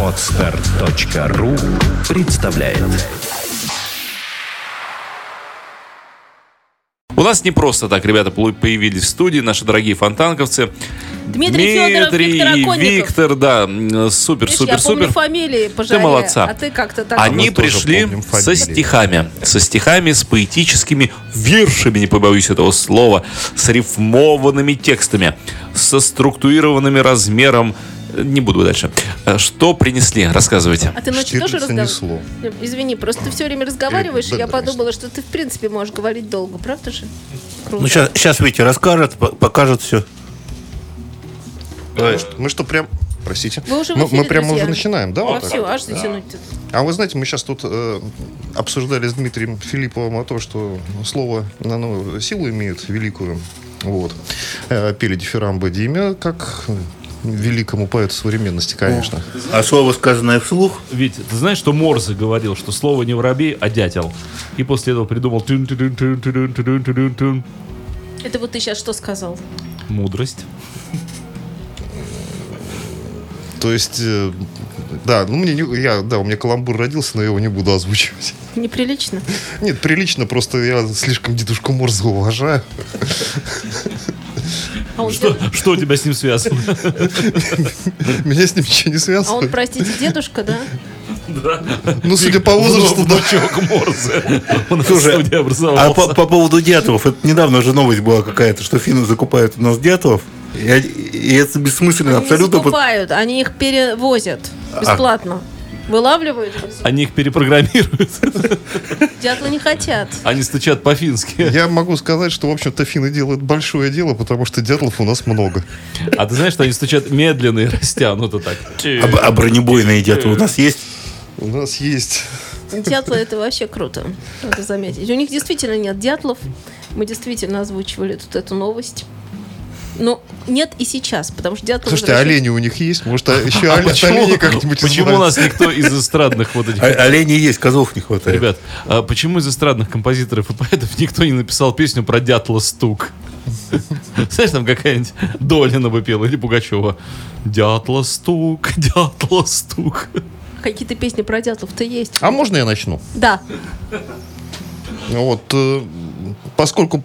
Отстар.ру представляет У нас не просто так, ребята, появились в студии, наши дорогие фонтанковцы. Дмитрий, Федоров, Виктор Оконников. Виктор, да, супер, Видишь, супер, я помню супер. фамилии по жаре, молодца. А ты как-то так... Они пришли со стихами, со стихами, с поэтическими вершами, не побоюсь этого слова, с рифмованными текстами, со структурированными размером. Не буду дальше. Э, Что принесли? Рассказывайте. А ты ночью тоже несло. Извини, просто ты все время разговариваешь, и я подумала, что ты в принципе можешь говорить долго, правда же? Круто. Ну, сейчас, сейчас Витя расскажет, по- покажет все. Мы что- Мы что, прям... Простите. Вы уже в мы, эфире, мы прямо друзья. уже начинаем, да? А вот так? все, аж затянуть. А вы знаете, мы сейчас тут э, обсуждали с Дмитрием Филипповым о том, что слово оно силу имеет великую. Вот. Э, пели дифирамбы Диме, как великому поэту современности, конечно. А слово, сказанное вслух, Ведь ты знаешь, что Морзе говорил, что слово не воробей, а дятел. И после этого придумал Это вот ты сейчас что сказал? мудрость. То есть, э, да, ну мне не, я, да, у меня каламбур родился, но я его не буду озвучивать. Неприлично? Нет, прилично, просто я слишком дедушку Морза уважаю. А он, Что, что у тебя с ним связано? Меня с ним ничего не а связано. он, простите, дедушка, да? Ну, судя по возрасту, да. Внучок Морзе. У нас Слушай, а по, по поводу дятлов, это недавно же новость была какая-то, что финны закупают у нас дятлов, и, они- и это бессмысленно Они абсолютно. по- закупают, они их перевозят бесплатно. Вылавливают, Они их перепрограммируют. дятлы не хотят. Они стучат по-фински. Я могу сказать, что, в общем-то, финны делают большое дело, потому что дятлов у нас много. А ты знаешь, что они стучат медленно и растянуто так? А, а бронебойные дятлы у нас есть? У нас есть... Дятлы это вообще круто, надо заметить. У них действительно нет дятлов. Мы действительно озвучивали тут эту новость. Но нет и сейчас, потому что дятлы Слушайте, возвращаются- олени у них есть? Может, а еще оле- оленей как-нибудь Почему у нас никто из эстрадных вот этих... А, оленей есть, козлов не хватает. Ребят, а почему из эстрадных композиторов и поэтов никто не написал песню про дятла стук? Знаешь, там какая-нибудь Долина бы пела или Пугачева. Дятла стук, дятла стук. Какие-то песни про дятлов-то есть. А можно я начну? Да. Вот, э, поскольку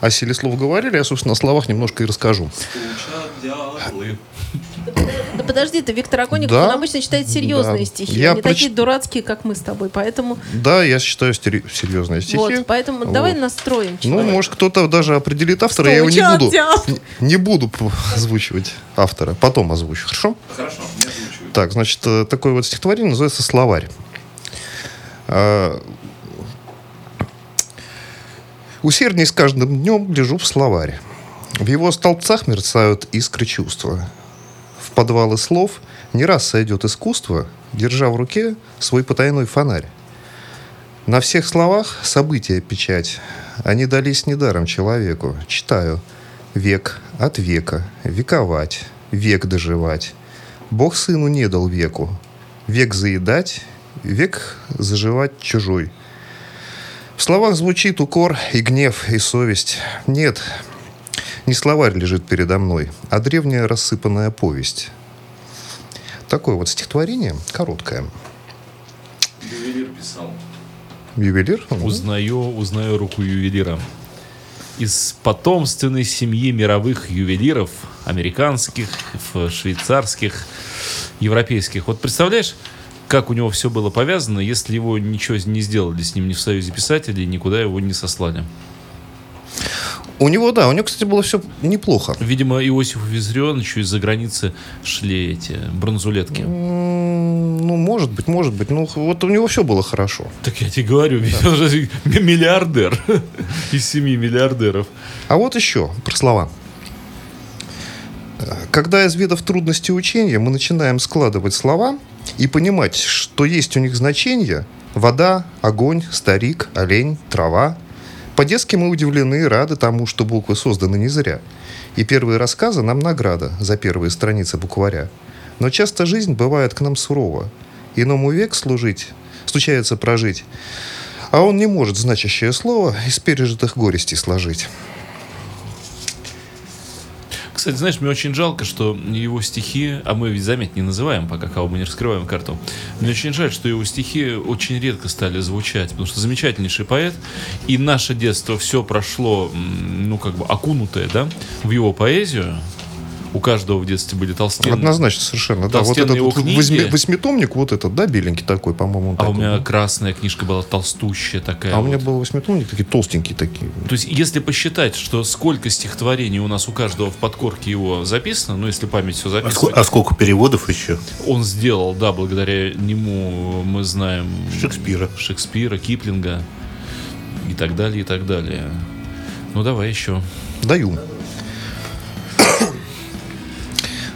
о силе слов говорили, я, собственно, о словах немножко и расскажу. Да подожди ты, Виктор Оконников, Да. он обычно читает серьезные Да. стихи. Я не проч- такие дурацкие, как мы с тобой. Поэтому, Да, я считаю стери- серьезные стихи. вот, поэтому давай Вот. настроим Ну, человека. может, кто-то даже определит автора, я его не буду, не- не буду озвучивать автора, потом озвучу, хорошо? Хорошо, Так, значит, э, такое вот стихотворение называется «Словарь». Усердней с каждым днем гляжу в словарь. В его столбцах мерцают искры чувства. В подвалы слов не раз сойдет искусство, держа в руке свой потайной фонарь. На всех словах события печать. Они дались недаром человеку. Читаю. Век от века. Вековать. Век доживать. Бог сыну не дал веку. Век заедать. Век заживать чужой. В словах звучит укор и гнев, и совесть. Нет, не словарь лежит передо мной, а древняя рассыпанная повесть. Такое вот стихотворение, короткое. Ювелир? Ну, Узнаю, узнаю руку ювелира. Из потомственной семьи мировых ювелиров, американских, швейцарских, европейских. Вот представляешь, как у него все было повязано, если его ничего не сделали с ним ни в Союзе писателей, никуда его не сослали. У него, да, у него, кстати, было все неплохо. Видимо, Иосифу Виссарионовичу из-за границы шли эти бронзулетки. Ну, может быть, может быть. Ну, вот у него все было хорошо. Так я тебе говорю, ведь он же миллиардер из семи миллиардеров. А вот еще про слова. Э, Когда, изведав трудности учения, мы начинаем складывать слова и понимать, что есть у них значение вода, огонь, старик, олень, трава. По-детски мы удивлены и рады тому, что буквы созданы не зря. И первые рассказы нам награда за первые страницы букваря. Но часто жизнь бывает к нам сурова. Иному век служить, случается прожить, а он не может значащее слово из пережитых горестей сложить. Кстати, знаешь, мне очень жалко, что его стихи, а мы ведь, заметь, не называем пока, кого мы не раскрываем карту. Мне очень жаль, что его стихи очень редко стали звучать, потому что замечательнейший поэт, и наше детство все прошло, ну, как бы окунутое, да, в его поэзию. У каждого в детстве были толстенные. Однозначно, совершенно. Да, вот этот вот книги. восьми- восьмитомник, вот этот, да, беленький такой, по-моему. А у такой меня был. красная книжка была толстущая такая. А у меня вот. был восьмитомник, такие толстенькие такие. То есть, если посчитать, что сколько стихотворений у нас у каждого в подкорке его записано, ну, если память все А, записывает, ск- а сколько переводов еще? он сделал, да, благодаря нему мы знаем Шекспира. Шекспира, Киплинга и так далее, и так далее. Ну, давай еще. Даю.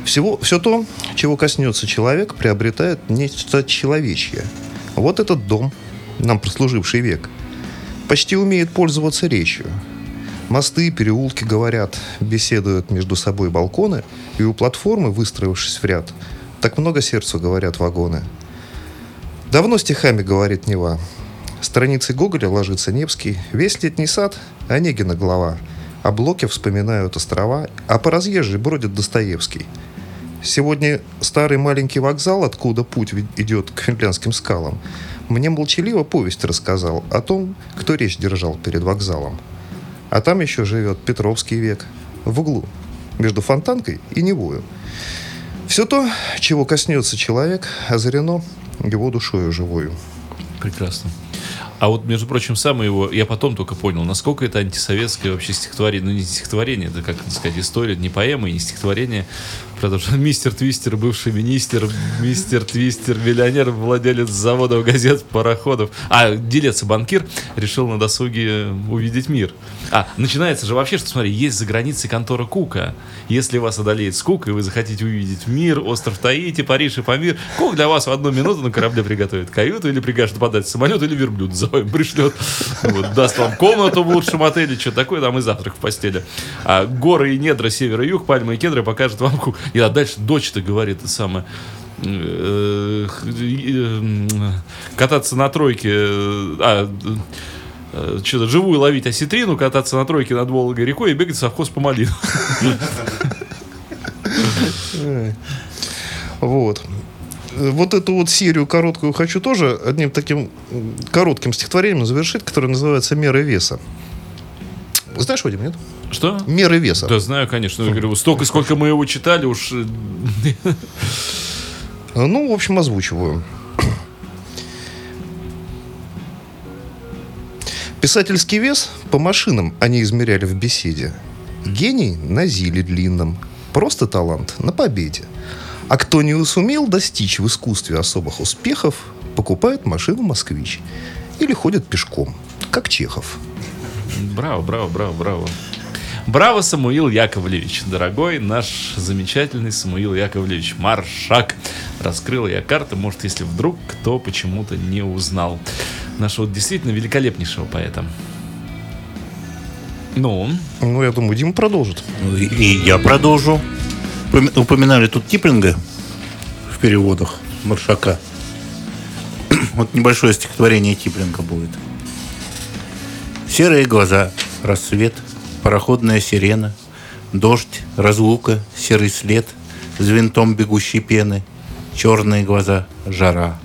Всего, все то, чего коснется человек, приобретает нечто человечье. Вот этот дом, нам прослуживший век, почти умеет пользоваться речью. Мосты, переулки говорят, беседуют между собой балконы, и у платформы, выстроившись в ряд, так много сердцу говорят вагоны. Давно стихами говорит Нева. Страницы Гоголя ложится Невский, весь летний сад – Онегина глава. О Блоке вспоминают острова, а по разъезжей бродит Достоевский. Сегодня старый маленький вокзал, откуда путь идет к финляндским скалам, мне молчаливо повесть рассказал о том, кто речь держал перед вокзалом. А там еще живет Петровский век, в углу, между Фонтанкой и Невою. Все то, чего коснется человек, озарено его душою живою. Прекрасно. А вот, между прочим, самое его, я потом только понял, насколько это антисоветское вообще стихотворение. Ну, не стихотворение, это, как сказать, история, не поэма и не стихотворение. Потому что мистер Твистер, бывший министр, мистер Твистер, миллионер, владелец заводов, газет, пароходов. А делец и банкир решил на досуге увидеть мир. А, начинается же вообще, что, смотри, есть за границей контора Кука. Если вас одолеет скука, и вы захотите увидеть мир, остров Таити, Париж и Памир, Кук для вас в одну минуту на корабле приготовит каюту или прикажет подать самолет, или верблюд за вами пришлет. Вот, даст вам комнату в лучшем отеле, что такое, там и завтрак в постели. А горы и недра, север и юг, пальмы и кедры покажет вам. И а дальше дочь-то говорит это самое э, э, кататься на тройке, э, а, э, что-то живую ловить осетрину, кататься на тройке над Волгой рекой и бегать в совхоз по малину. Вот. Э, Вот эту вот серию короткую хочу тоже одним таким коротким стихотворением завершить, которое называется «Меры веса». Знаешь, Вадим, нет? Что? «Меры веса». Да, знаю, конечно. Я говорю, столько, сколько мы его читали, уж... э, Ну, в общем, озвучиваю. Писательский вес по машинам они измеряли в беседе. Гений на зиле длинном. Просто талант на победе. А кто не сумел достичь в искусстве особых успехов, покупает машину «Москвич». Или ходит пешком, как Чехов. Браво, браво, браво, браво. Браво, Самуил Яковлевич, дорогой наш замечательный Самуил Яковлевич Маршак. Раскрыл я карты, может, если вдруг кто почему-то не узнал. Нашего действительно великолепнейшего поэта. Ну, Ну, я думаю, Дима продолжит. И, и я продолжу. Упоми- Упоминали тут Киплинга в переводах Маршака. Вот небольшое стихотворение Киплинга будет. Серые глаза, рассвет, пароходная сирена, дождь, разлука, серый след, с винтом бегущей пены, черные глаза, жара,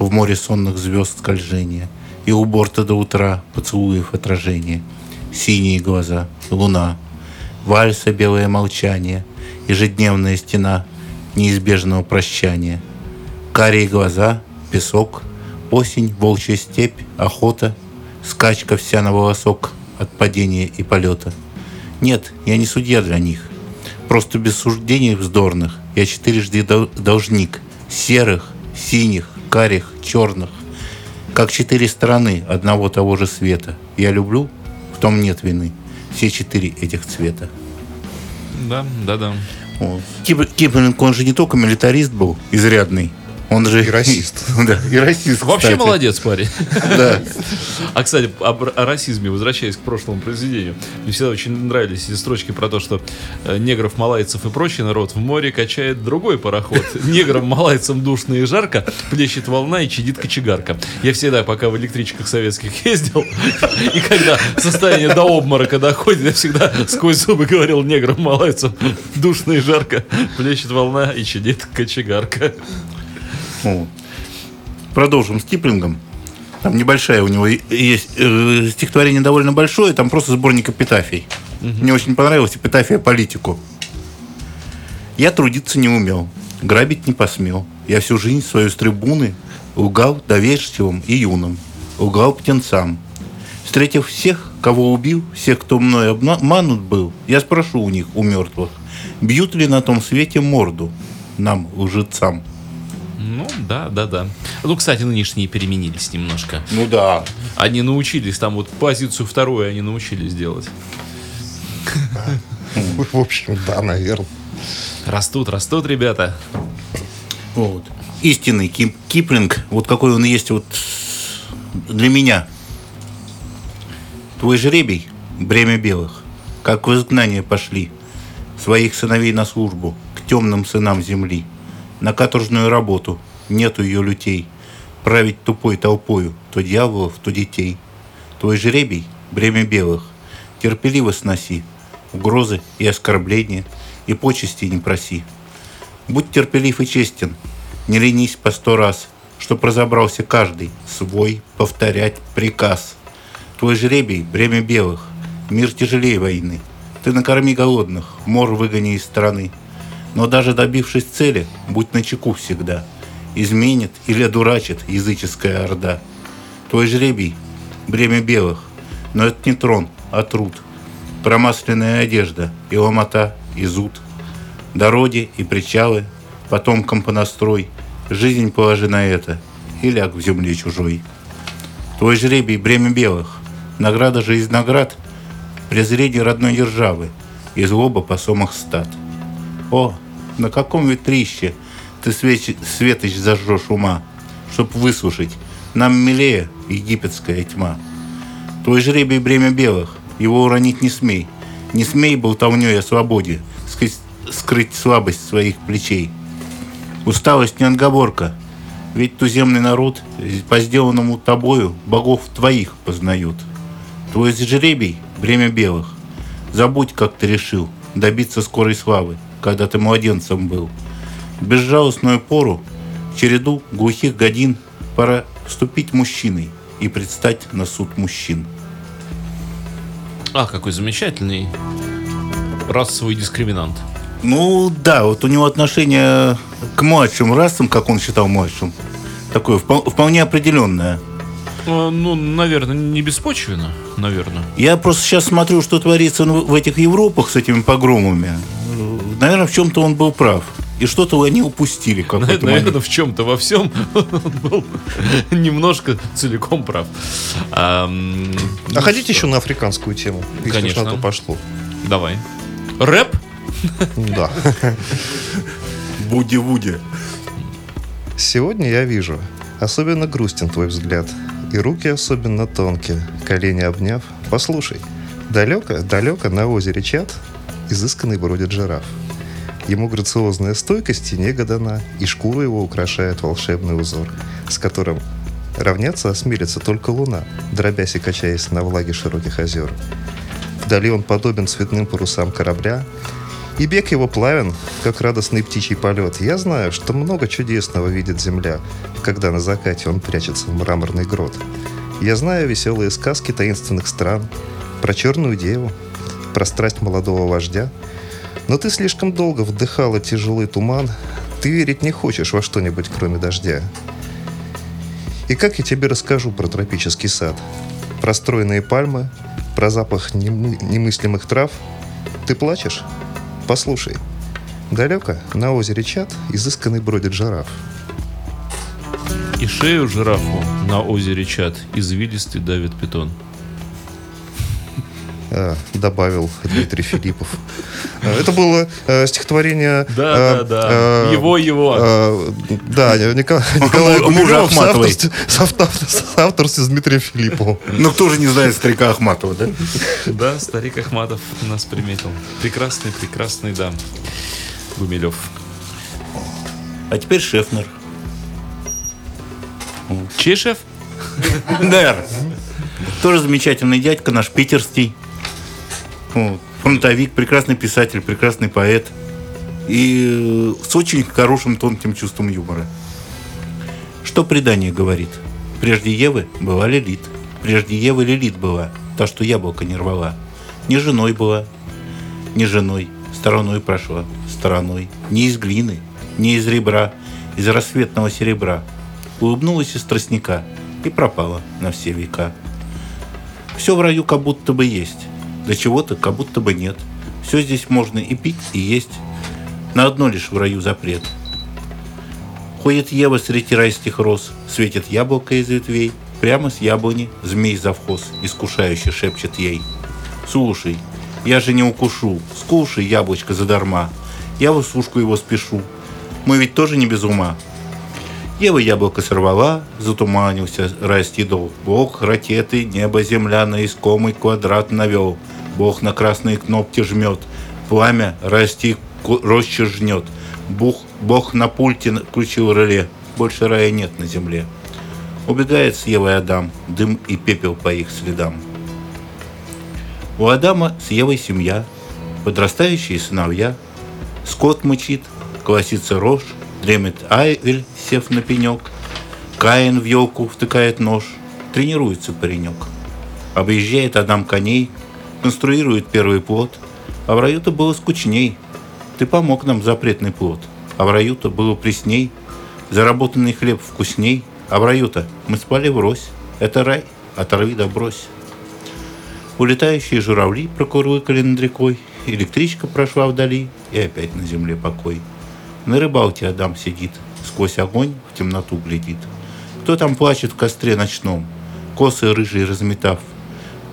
в море сонных звезд скольжения, и у борта до утра поцелуев отражение, синие глаза, луна, вальса белое молчание, ежедневная стена неизбежного прощания, карие глаза, песок, осень, волчья степь, охота, скачка вся на волосок от падения и полета. Нет, я не судья для них. Просто без суждений вздорных я четырежды дол- должник. Серых, синих, карих, черных. Как четыре стороны одного того же света. Я люблю, в том нет вины. Все четыре этих цвета. Да, да, да. Вот. Кип- Киплинг, он же не только милитарист был, изрядный, Он же... И расист. Да, и расист, Вообще кстати. молодец, парень. Да. А, кстати, об- о, расизме, возвращаясь к прошлому произведению. Мне всегда очень нравились эти строчки про то, что э, негров, малайцев и прочий народ в море качает другой пароход. Неграм, малайцам душно и жарко, плещет волна и чадит кочегарка. Я всегда, пока в электричках советских ездил, и когда состояние до обморока доходит, я всегда сквозь зубы говорил неграм, малайцам, душно и жарко, плещет волна и чадит кочегарка. Вот. Продолжим с Киплингом. Там небольшая у него есть э, стихотворение довольно большое, там просто сборник эпитафий. Мне очень понравилась эпитафия политику. Я трудиться не умел, грабить не посмел. Я всю жизнь свою с трибуны лгал доверчивым и юным, лгал птенцам. Встретив всех, кого убил, всех, кто мной обманут был, я спрошу у них, у мертвых, бьют ли на том свете морду нам, лжецам? Ну, да, да, да. Ну, кстати, нынешние переменились немножко. Ну да, Они научились, там вот позицию вторую они научились делать. В общем, да, наверное. Растут, растут, ребята. Вот. Истинный Кип- Киплинг, вот какой он есть вот для меня. Твой жребий – бремя белых, как в изгнание пошли, своих сыновей на службу, к темным сынам земли, на каторжную работу, нету ее лютей, править тупой толпою, то дьяволов, то детей. Твой жребий – бремя белых, терпеливо сноси, угрозы и оскорбления, и почести не проси. Будь терпелив и честен, не ленись по сто раз, чтоб разобрался каждый свой повторять приказ. Твой жребий – бремя белых, мир тяжелее войны. Ты накорми голодных, мор выгони из страны. Но даже добившись цели, будь начеку всегда. Изменит или одурачит языческая орда. Твой жребий – бремя белых, но это не трон, а труд. Промасленная одежда и ломота, и зуд – дороги и причалы, потомкам понастрой, жизнь положи на это, и ляг в земле чужой. Твой жребий – бремя белых, награда же из наград, презрение родной державы, и злоба по сомах стад. О, на каком ветрище ты свеч... светоч зажжешь ума, чтоб высушить, нам милее египетская тьма. Твой жребий – бремя белых, его уронить не смей. Не смей болтовней о свободе, скрыть, скрыть слабость своих плечей. Усталость не отговорка, ведь туземный народ по сделанному тобою богов твоих познают. Твой жребий – бремя белых. Забудь, как ты решил добиться скорой славы, когда ты младенцем был. Безжалостную пору, череду глухих годин, пора вступить мужчиной и предстать на суд мужчин. А, какой замечательный расовый дискриминант. Ну да, вот у него отношение к младшим расам, как он считал младшим, такое впол- вполне определенное. Э, Ну, наверное, не беспочвенно, наверное. Я просто сейчас смотрю, что творится в в этих Европах с этими погромами. Наверное, в чем-то он был прав. И что-то они упустили Наверное, момент. в чем-то во всем он был немножко целиком прав. А, м, А ну хотите еще на африканскую тему? Конечно. на то пошло. Давай. Рэп? Да. Буди-вуди. Сегодня я вижу, особенно грустен твой взгляд, и руки особенно тонкие, колени обняв. Послушай, далеко, далеко на озере Чат изысканный бродит жираф. Ему грациозная стойкость и нега дана, и шкуру его украшает волшебный узор, с которым равняться осмелится только луна, дробясь и качаясь на влаге широких озер. Вдали он подобен цветным парусам корабля, и бег его плавен, как радостный птичий полет. Я знаю, что много чудесного видит земля, когда на закате он прячется в мраморный грот. Я знаю веселые сказки таинственных стран, про черную деву, про страсть молодого вождя. Но ты слишком долго вдыхала тяжелый туман, ты верить не хочешь во что-нибудь, кроме дождя. И как я тебе расскажу про тропический сад? Про стройные пальмы, про запах немы- немыслимых трав? Ты плачешь? Послушай. Далеко, на озере Чат, изысканный бродит жираф. И шею жирафу на озере Чат извилистый давит питон. Э, добавил Дмитрий Филиппов. Э, Это было э, стихотворение... Да, э, да, да. э, Его, его. э, Да, Николай Гумилев в авторстве- с Дмитрием Филипповым. Ну, кто же не знает старика Ахматова, да? Да, старик Ахматов нас приметил. Прекрасный, прекрасный, да. Гумилев. А теперь Шефнер. Чей шеф? Нер. Тоже замечательный дядька, наш питерский. Вот. Фронтовик, прекрасный писатель, прекрасный поэт. И э, с очень хорошим тонким чувством юмора. Что предание говорит? Прежде Евы была Лилит. Прежде Евы Лилит была, та, что яблоко не рвала. Не женой была, не женой, стороной прошла, стороной. Не из глины, не из ребра, из рассветного серебра. Улыбнулась из тростника и пропала на все века. Все в раю как будто бы есть, до чего-то как будто бы нет. Все здесь можно и пить, и есть. На одно лишь в раю запрет. Ходит Ева среди райских роз, светит яблоко из ветвей, прямо с яблони змей завхоз, искушающе шепчет ей. Слушай, я же не укушу, скушай яблочко задарма, я в усушку его спешу, мы ведь тоже не без ума. Ева яблоко сорвала, затуманился дол. Бог ракеты, небо, земля на искомый квадрат навел. Бог на красные кнопки жмет, пламя расти рощу жнет. Бог, Бог на пульте включил реле, больше рая нет на земле. Убегает с Евой Адам, дым и пепел по их следам. У Адама с Евой семья, подрастающие сыновья. Скот мычит, колосится рожь, дремит Айвель, сев на пенек. Каин в елку втыкает нож, тренируется паренек. Объезжает Адам коней, конструирует первый плод, а в раю-то было скучней. Ты помог нам запретный плод, а в раю-то было пресней, заработанный хлеб вкусней, а в раю-то мы спали врозь. Это рай, оторви да брось. Улетающие журавли прокурлыкали над рекой, электричка прошла вдали, и опять на земле покой. На рыбалке Адам сидит, сквозь огонь в темноту глядит. Кто там плачет в костре ночном, косы рыжие разметав?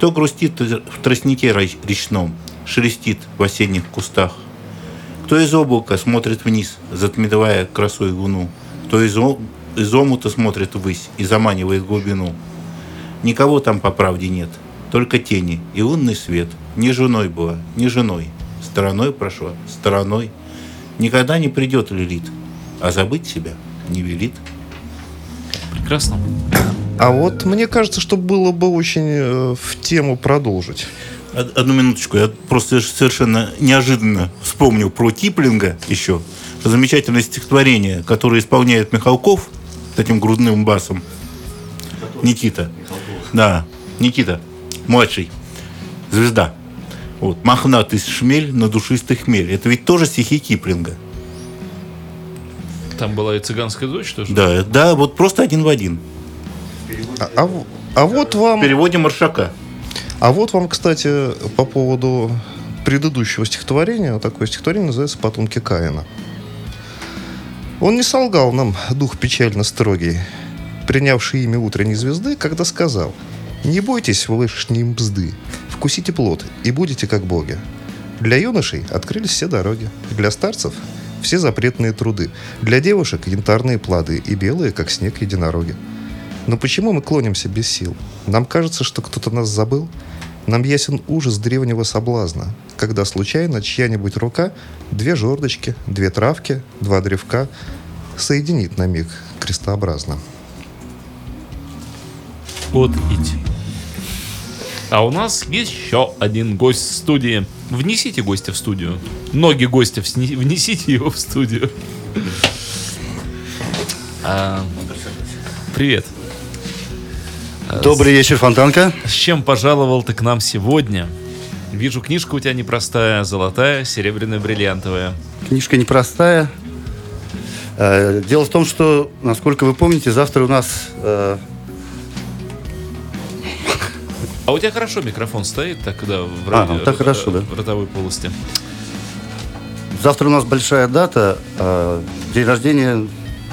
Кто грустит в тростнике речном, шелестит в осенних кустах? Кто из облака смотрит вниз, затмевая красой луну? Кто из, из омута смотрит ввысь и заманивает глубину? Никого там по правде нет, только тени и лунный свет. Ни женой была, ни женой. Стороной прошла, стороной. Никогда не придет Лилит, а забыть себя не велит. Прекрасно. А вот мне кажется, что было бы очень э, в тему продолжить. Од- Одну минуточку, я просто совершенно неожиданно вспомнил про Киплинга еще. Замечательное стихотворение, которое исполняет Михалков с этим грудным басом. Никита. Да, Никита, младший, звезда. Вот, мохнатый шмель на душистый хмель. Это ведь тоже стихи Киплинга. Там была и цыганская дочь тоже. Да, да, вот просто один в один. А, а а вот вам... В переводе Маршака. А вот вам, кстати, по поводу предыдущего стихотворения, такое стихотворение называется «Потомки Каина». Он не солгал нам, дух печально строгий, принявший имя утренней звезды, когда сказал «Не бойтесь вы лишней мзды, вкусите плод и будете как боги». Для юношей открылись все дороги, для старцев – все запретные труды, для девушек – янтарные плоды и белые, как снег, единороги. Но почему мы клонимся без сил? Нам кажется, что кто-то нас забыл? Нам ясен ужас древнего соблазна, когда случайно чья-нибудь рука две жердочки, две травки, два древка соединит на миг крестообразно. Вот идти. А у нас еще один гость в студии. Внесите гостя в студию. Ноги гостя внесите его в студию. А, привет. Добрый вечер, Фонтанка. С чем пожаловал ты к нам сегодня? Вижу, книжка у тебя непростая, золотая, серебряная, бриллиантовая. Книжка непростая. Э, Дело в том, что, насколько вы помните, завтра у нас э, А у тебя хорошо микрофон стоит, так да, в, А, ради- так хорошо, да. в ротовой полости. завтра у нас большая дата, э, день рождения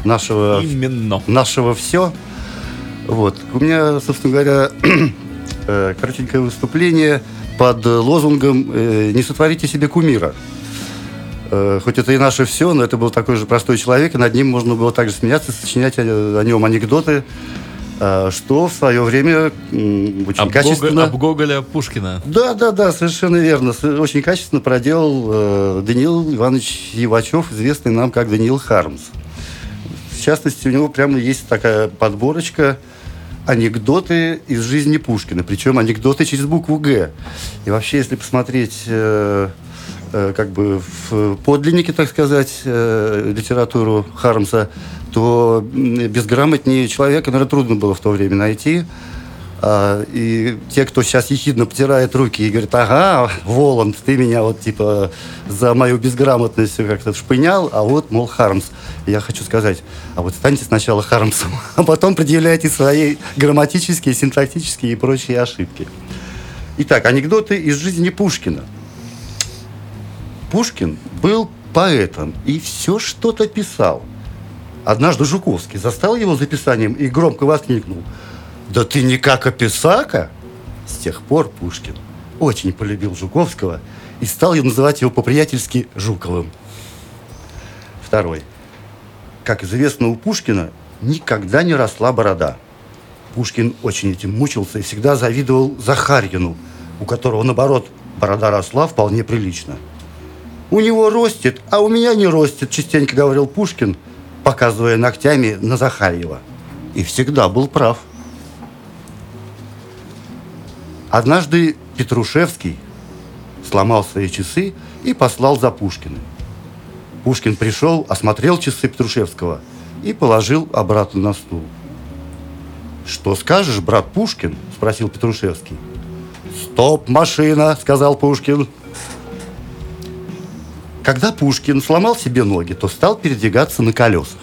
нашего Именно. нашего все. Вот. У меня, собственно говоря, э, коротенькое выступление под лозунгом э, «Не сотворите себе кумира». Э, Хоть это и наше все, но это был такой же простой человек, и над ним можно было также смеяться, сочинять о, о нем анекдоты, что в свое время очень Об, качественно... Об Гоголя Пушкина. Да, да, да, совершенно верно. Очень качественно проделал э, Даниил Иванович Ивачев, известный нам как Даниил Хармс. В частности, у него прямо есть такая подборочка анекдоты из жизни Пушкина, причем анекдоты через букву «Г». И вообще, если посмотреть э, э, как бы в подлиннике, так сказать, э, литературу Хармса, то безграмотнее человека, наверное, трудно было в то время найти. А, и те, кто сейчас ехидно потирает руки и говорит, ага, Воланд, ты меня вот типа за мою безграмотность как-то вшпынял, а вот, мол, Хармс. Я хочу сказать, а вот станьте сначала Хармсом, а потом предъявляйте свои грамматические, синтактические и прочие ошибки. Итак, анекдоты из жизни Пушкина. Пушкин был поэтом и все что-то писал. Однажды Жуковский застал его за писанием и громко воскликнул. «Да ты не как описака!» С тех пор Пушкин очень полюбил Жуковского и стал называть его по-приятельски Жуковым. Второй. Как известно, у Пушкина никогда не росла борода. Пушкин очень этим мучился и всегда завидовал Захарьину, у которого, наоборот, борода росла вполне прилично. «У него ростет, а у меня не ростет», частенько говорил Пушкин, показывая ногтями на Захарьева. И всегда был прав. Однажды Петрушевский сломал свои часы и послал за Пушкиным. Пушкин пришел, осмотрел часы Петрушевского и положил обратно на стул. «Что скажешь, брат Пушкин?» – спросил Петрушевский. «Стоп, машина!» – сказал Пушкин. Когда Пушкин сломал себе ноги, то стал передвигаться на колесах.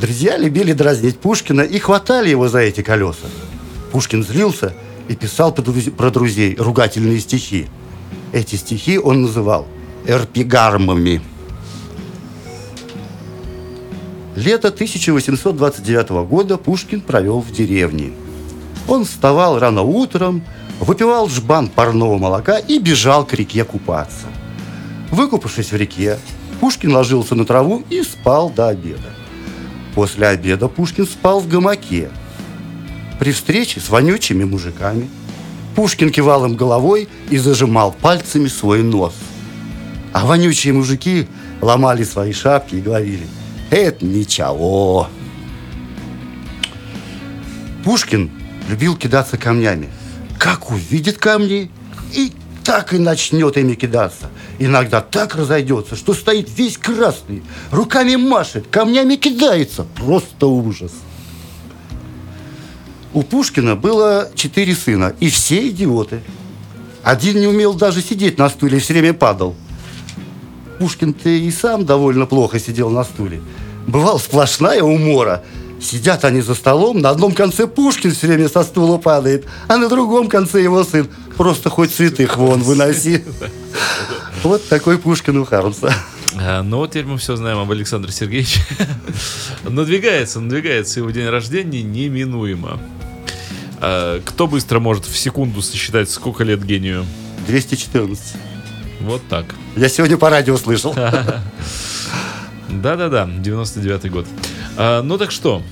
Друзья любили дразнить Пушкина и хватали его за эти колеса. Пушкин злился и писал про друз- про друзей ругательные стихи. Эти стихи он называл эрпигармами. Лето 1829 года Пушкин провел в деревне. Он вставал рано утром, выпивал жбан парного молока и бежал к реке купаться. Выкупавшись в реке, Пушкин ложился на траву и спал до обеда. После обеда Пушкин спал в гамаке. При встрече с вонючими мужиками Пушкин кивал им головой и зажимал пальцами свой нос. А вонючие мужики ломали свои шапки и говорили «Это ничего». Пушкин любил кидаться камнями. Как увидит камни, и так и начнет ими кидаться. Иногда так разойдется, что стоит весь красный, руками машет, камнями кидается. Просто ужас. У Пушкина было четыре сына, и все идиоты. Один не умел даже сидеть на стуле, все время падал. Пушкин-то и сам довольно плохо сидел на стуле. Бывал сплошная умора. Сидят они за столом, на одном конце Пушкин все время со стула падает, а на другом конце его сын. Просто хоть святых вон выноси. Вот такой Пушкин у Хармса. А, Ну вот теперь мы все знаем об Александре Сергеевиче. надвигается, надвигается его день рождения неминуемо. А, Кто быстро может в секунду сосчитать, сколько лет гению? 214. Вот так. Я сегодня по радио слышал. Да-да-да, 99-й год. А, ну так что,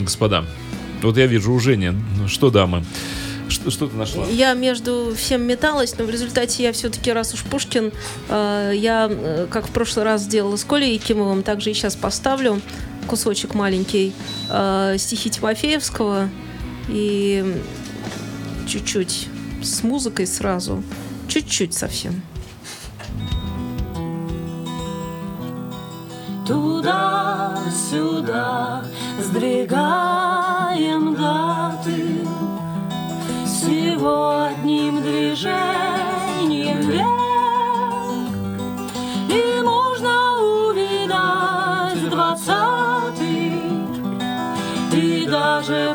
господа, вот я вижу у Жени. Ну Что, дамы? Что, что ты нашла? Я между всем металась, но в результате я все-таки, раз уж Пушкин, э, я, э, как в прошлый раз сделала с Колей Якимовым, также и сейчас поставлю кусочек маленький э, стихи Тимофеевского и чуть-чуть с музыкой сразу, чуть-чуть совсем. Туда-сюда сдвигаем даты Всего одним движением вверх И можно увидать двадцатый И даже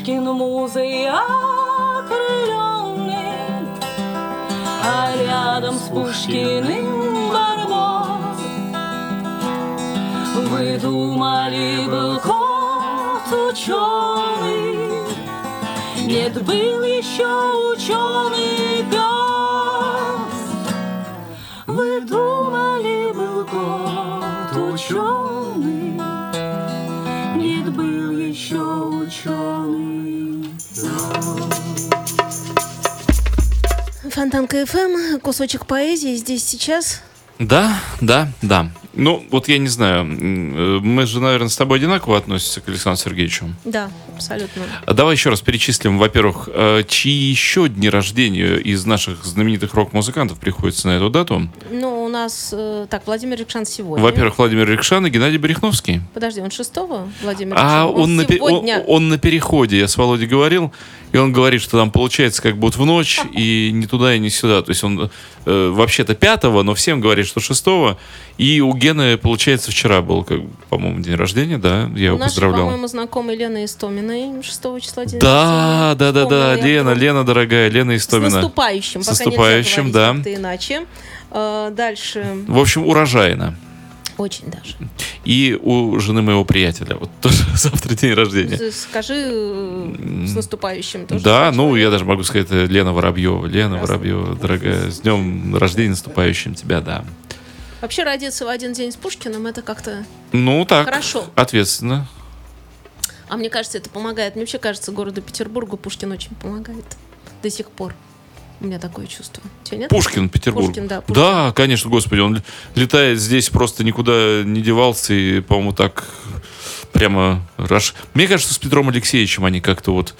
Пташкин музой окрыленный, А рядом с Пушкиным Барбос. Вы думали, был кот ученый, Нет, был еще ученый Фонтан КФМ, кусочек поэзии здесь сейчас. Да, да, да. Ну, вот я не знаю, э, мы же, наверное, с тобой одинаково относимся к Александру Сергеевичу. Да, абсолютно. А Давай еще раз перечислим, во-первых, э, чьи еще дни рождения из наших знаменитых рок-музыкантов приходится на эту дату. Ну, нас, э, так, Владимир Рикшан сегодня. Во-первых, Владимир Рикшан и Геннадий Берехновский. Подожди, он шестого, Владимир А Рикшан? он, на, пе- сегодня. он, он на переходе, я с Володей говорил, и он говорит, что там получается как будто в ночь, и не туда, и не сюда. То есть он э, вообще-то пятого, но всем говорит, что шестого. И у Гены, получается, вчера был, как, по-моему, день рождения, да, я его У нашей, поздравлял. по-моему, знакомой Лены Истоминой 6 числа день Да, рождения. да, да, да, я Лена. Лена, дорогая, Лена С Истомина. наступающим. С пока наступающим, нельзя да. иначе. Э, Дальше. В общем, урожайно. Очень даже. И у жены моего приятеля. Вот тоже завтра день рождения. Скажи э, с наступающим тоже. Да, ну я даже могу сказать, это Лена Воробьева. Лена Прекрасно. Воробьева, дорогая, с днем рождения наступающим тебя, да. Вообще родиться в один день с Пушкиным, это как-то... Ну так, Хорошо. ответственно. А мне кажется, это помогает. Мне вообще кажется, городу Петербургу Пушкин очень помогает. До сих пор. У меня такое чувство. Тебе нет? Пушкин, Петербург. Пушкин, да, Пушкин. Да, конечно, господи, он летает здесь, просто никуда не девался, и, по-моему, так прямо раш... Мне кажется, с Петром Алексеевичем они как-то вот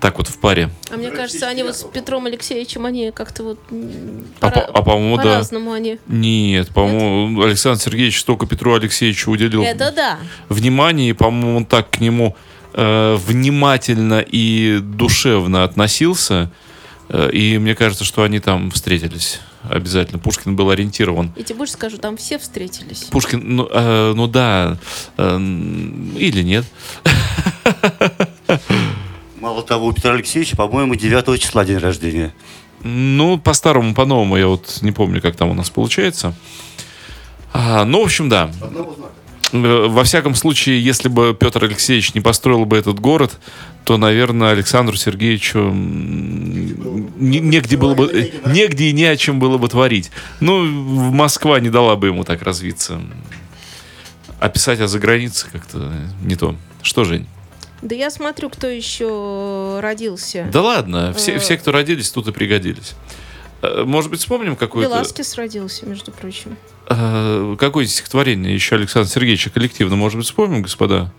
так вот в паре. А мне кажется, они вот с Петром Алексеевичем, они как-то вот... А, по- а, по-моему, да. По-разному они. Нет, по-моему, Александр Сергеевич столько Петру Алексеевичу уделил Это да. внимания, и, по-моему, он так к нему э, внимательно и душевно относился. Э, и мне кажется, что они там встретились обязательно. Пушкин был ориентирован. Я тебе больше скажу, там все встретились. Пушкин, ну, э, ну да, э, или нет. Мало того, у Петра Алексеевича, по-моему, 9 числа день рождения. Ну, по-старому, по-новому, я вот не помню, как там у нас получается. А, ну, в общем, да. Э, Во всяком случае, если бы Петр Алексеевич не построил бы этот город, то, наверное, Александру Сергеевичу негде было бы, э, негде и не о чем было бы творить. Ну, Москва не дала бы ему так развиться. А писать о загранице как-то не то. Что, Жень? Да я смотрю, кто еще родился. Да ладно, все, Э. все, кто родились, тут и пригодились. Э, Может быть, вспомним какое-то... Веласкес родился, между прочим. Э, какое стихотворение еще Александра Сергеевича коллективно, может быть, вспомним, господа?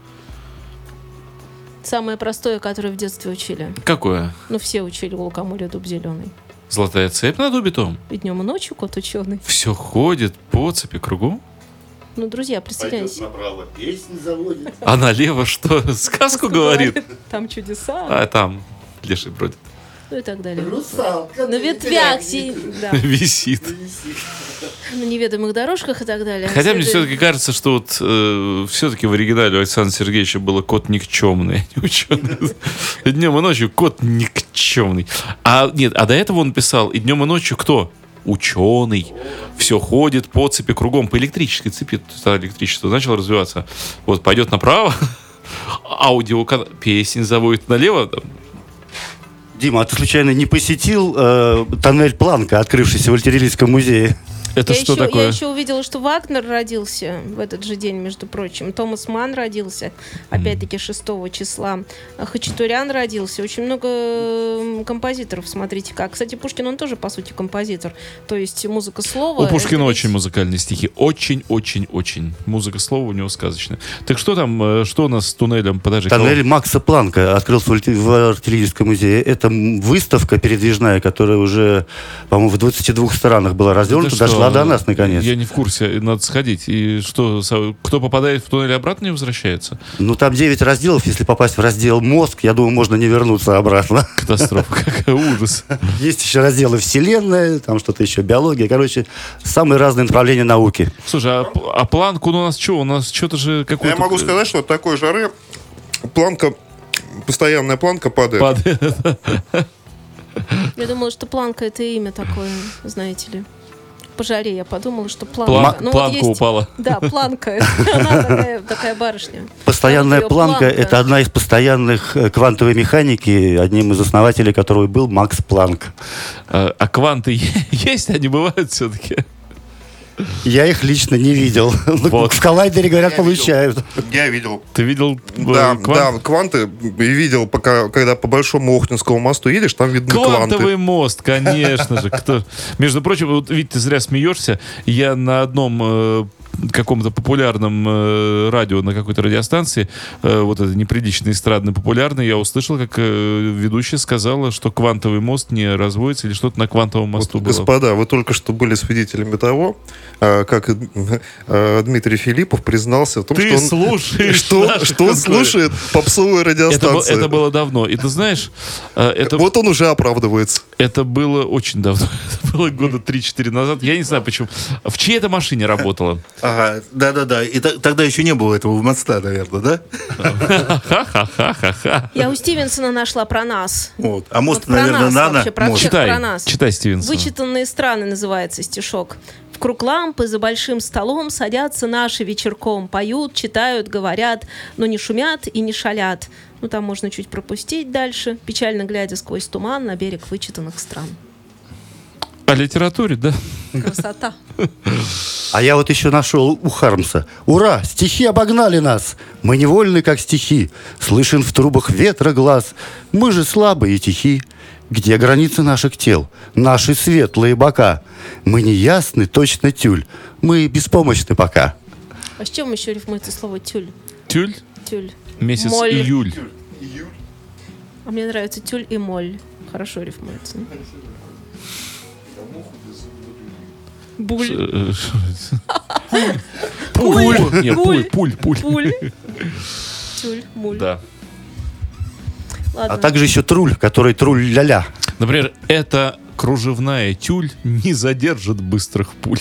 Самое простое, которое в детстве учили. Какое? Ну, все учили у лукоморья дуб зеленый. Золотая цепь над убитом. И днем, и ночью кот ученый. Все ходит по цепи кругу. Ну, друзья, представляете. направо, песнь заводит. А налево что? Сказку говорит? Там чудеса. А там леший бродит. Ну и так далее. Русалка На ветвях сидит. Да. Висит. На неведомых дорожках и так далее. Хотя мне Это- все-таки кажется, что вот все-таки в оригинале у Александра Сергеевича было кот никчемный, а не ученый. Днем и ночью кот никчемный. А нет, а до этого он писал и днем и ночью кто? Ученый. Все ходит по цепи кругом, по электрической цепи. Электричество начало развиваться. Вот пойдет направо, аудио песень заводит налево, Дима, а ты случайно не посетил э, тоннель Планка, открывшийся в Альтерилийском музее? Это я что еще, такое? Я еще увидела, что Вагнер родился в этот же день, между прочим. Томас Ман родился, опять-таки, 6 числа. Хачатурян родился. Очень много композиторов, смотрите как. Кстати, Пушкин, он тоже, по сути, композитор. То есть музыка слова. У Пушкина ведь- очень музыкальные стихи. Очень-очень-очень. Музыка слова у него сказочная. Так что там, э, что у нас с туннелем? Подожди. Тоннель Макса Планка открылся в Артиллерийском музее. Это выставка передвижная, которая уже, по-моему, в 22 странах была кого? развернута, Да дошла до нас, наконец. Я не в курсе, надо сходить. И что, кто попадает в туннель обратно не возвращается? Ну, там 9 разделов. Если попасть в раздел «Мозг», я думаю, можно не вернуться обратно. Катастрофа, какая ужас. Есть еще разделы «Вселенная», там что-то еще, биология. Короче, самые разные направления науки. Слушай, а, а планку ну, у нас что? У нас что-то же какой-то... Я могу сказать, что от такой жары планка, постоянная планка падает. Падает. Я думала, что планка это имя такое, знаете ли. По жаре я подумала, что планка. План- Ну, вот планка есть- упала. Да, планка. Она такая, такая барышня. Постоянная планка – это одна из постоянных э, квантовой механики, одним из основателей которой был Макс Планк. А, а кванты есть? Они бывают все-таки? Я их лично не видел. Ну, Вот. В коллайдере, говорят, получают. Я видел. Ты видел э, Да, квант- да, кванты. И видел, пока, когда по Большому Охтинскому мосту едешь, там видны Квантовый кванты. мост, конечно же. Кто... Между прочим, вот видите, ты зря смеешься. Я на одном э, каком-то популярном э, радио, на какой-то радиостанции, э, вот это неприлично эстрадно популярный, я услышал, как э, ведущая сказала, что квантовый мост не разводится или что-то на квантовом мосту было. Господа, вы только что были свидетелями того, э, как э, Дмитрий Филиппов признался в том, Ты что он, слушаешь что, что он слушает попсовые это, было, радиостанции. это было давно. И ты знаешь, э, это, Вот он уже оправдывается. это было очень давно. Это было года 3-4 назад. Я не знаю, почему. В чьей это машине работала? Ага, да-да-да. И тогда еще не было этого моста, наверное, да? Ха-ха-ха-ха-ха. Я у Стивенсона нашла про нас. Вот. А мост, Вот про наверное, нас нано. вообще, про мост. Читай, про нас. читай, Стивенсон. Вычитанные страны называется стишок. В круг лампы за большим столом садятся наши вечерком, поют, читают, говорят, но не шумят и не шалят. Ну, там можно чуть пропустить дальше, печально глядя сквозь туман на берег вычитанных стран. О литературе, да? Красота. А я вот еще нашел у Хармса. Ура! Стихи обогнали нас! Мы невольны, как стихи. Слышен в трубах ветра глаз. Мы же слабые и тихи. Где границы наших тел? Наши светлые бока. Мы не ясны, точно тюль. Мы беспомощны пока. А с чем еще рифмуется слово тюль? Тюль, Тюль. месяц Моль. июль. А мне нравится тюль и моль. Хорошо рифмуется. Буль. Э, Пуль. Не, пуль, пуль, пуль. Пуль. Тюль, муль. Да. Ладно. А также еще труль, который труль ля-ля. Например, эта кружевная тюль не задержит быстрых пуль.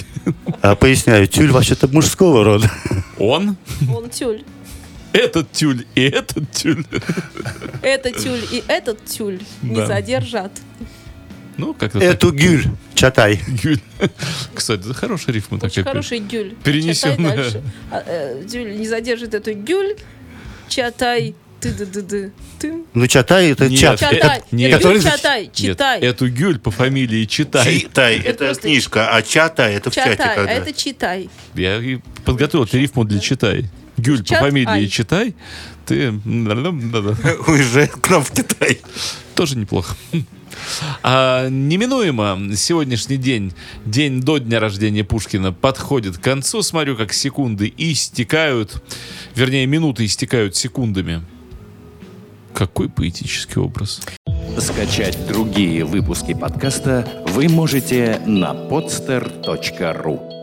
А, поясняю, тюль вообще-то мужского рода. Он, Он тюль. этот тюль и этот тюль. Это тюль и этот тюль не задержат. Ну, как-то Эту гюль, чатай. так. Гюль. Кстати, это хорошая рифма Очень такая. хороший гюль. Перенесённая. Чатай дальше. А, э, не задержит эту гюль. Чатай. ты ды ды ды ты Ну, чатай это Нет, чат. Чатай. это- Нет, нет. Гюль Который- чатай. Нет, Читай. эту гюль по фамилии читай. Читай, это, просто- книжка, а чатай, это в чате Чатай. А когда. это читай. Я подготовил рифму для читай. Гюль по Чат- фамилии ай. читай. Ты. Уезжает к нам в Китай. тоже неплохо. А, неминуемо сегодняшний день, день до дня рождения Пушкина, подходит к концу. Смотрю, как секунды истекают, вернее, минуты истекают секундами. Какой поэтический образ. Скачать другие выпуски подкаста вы можете на podster.ru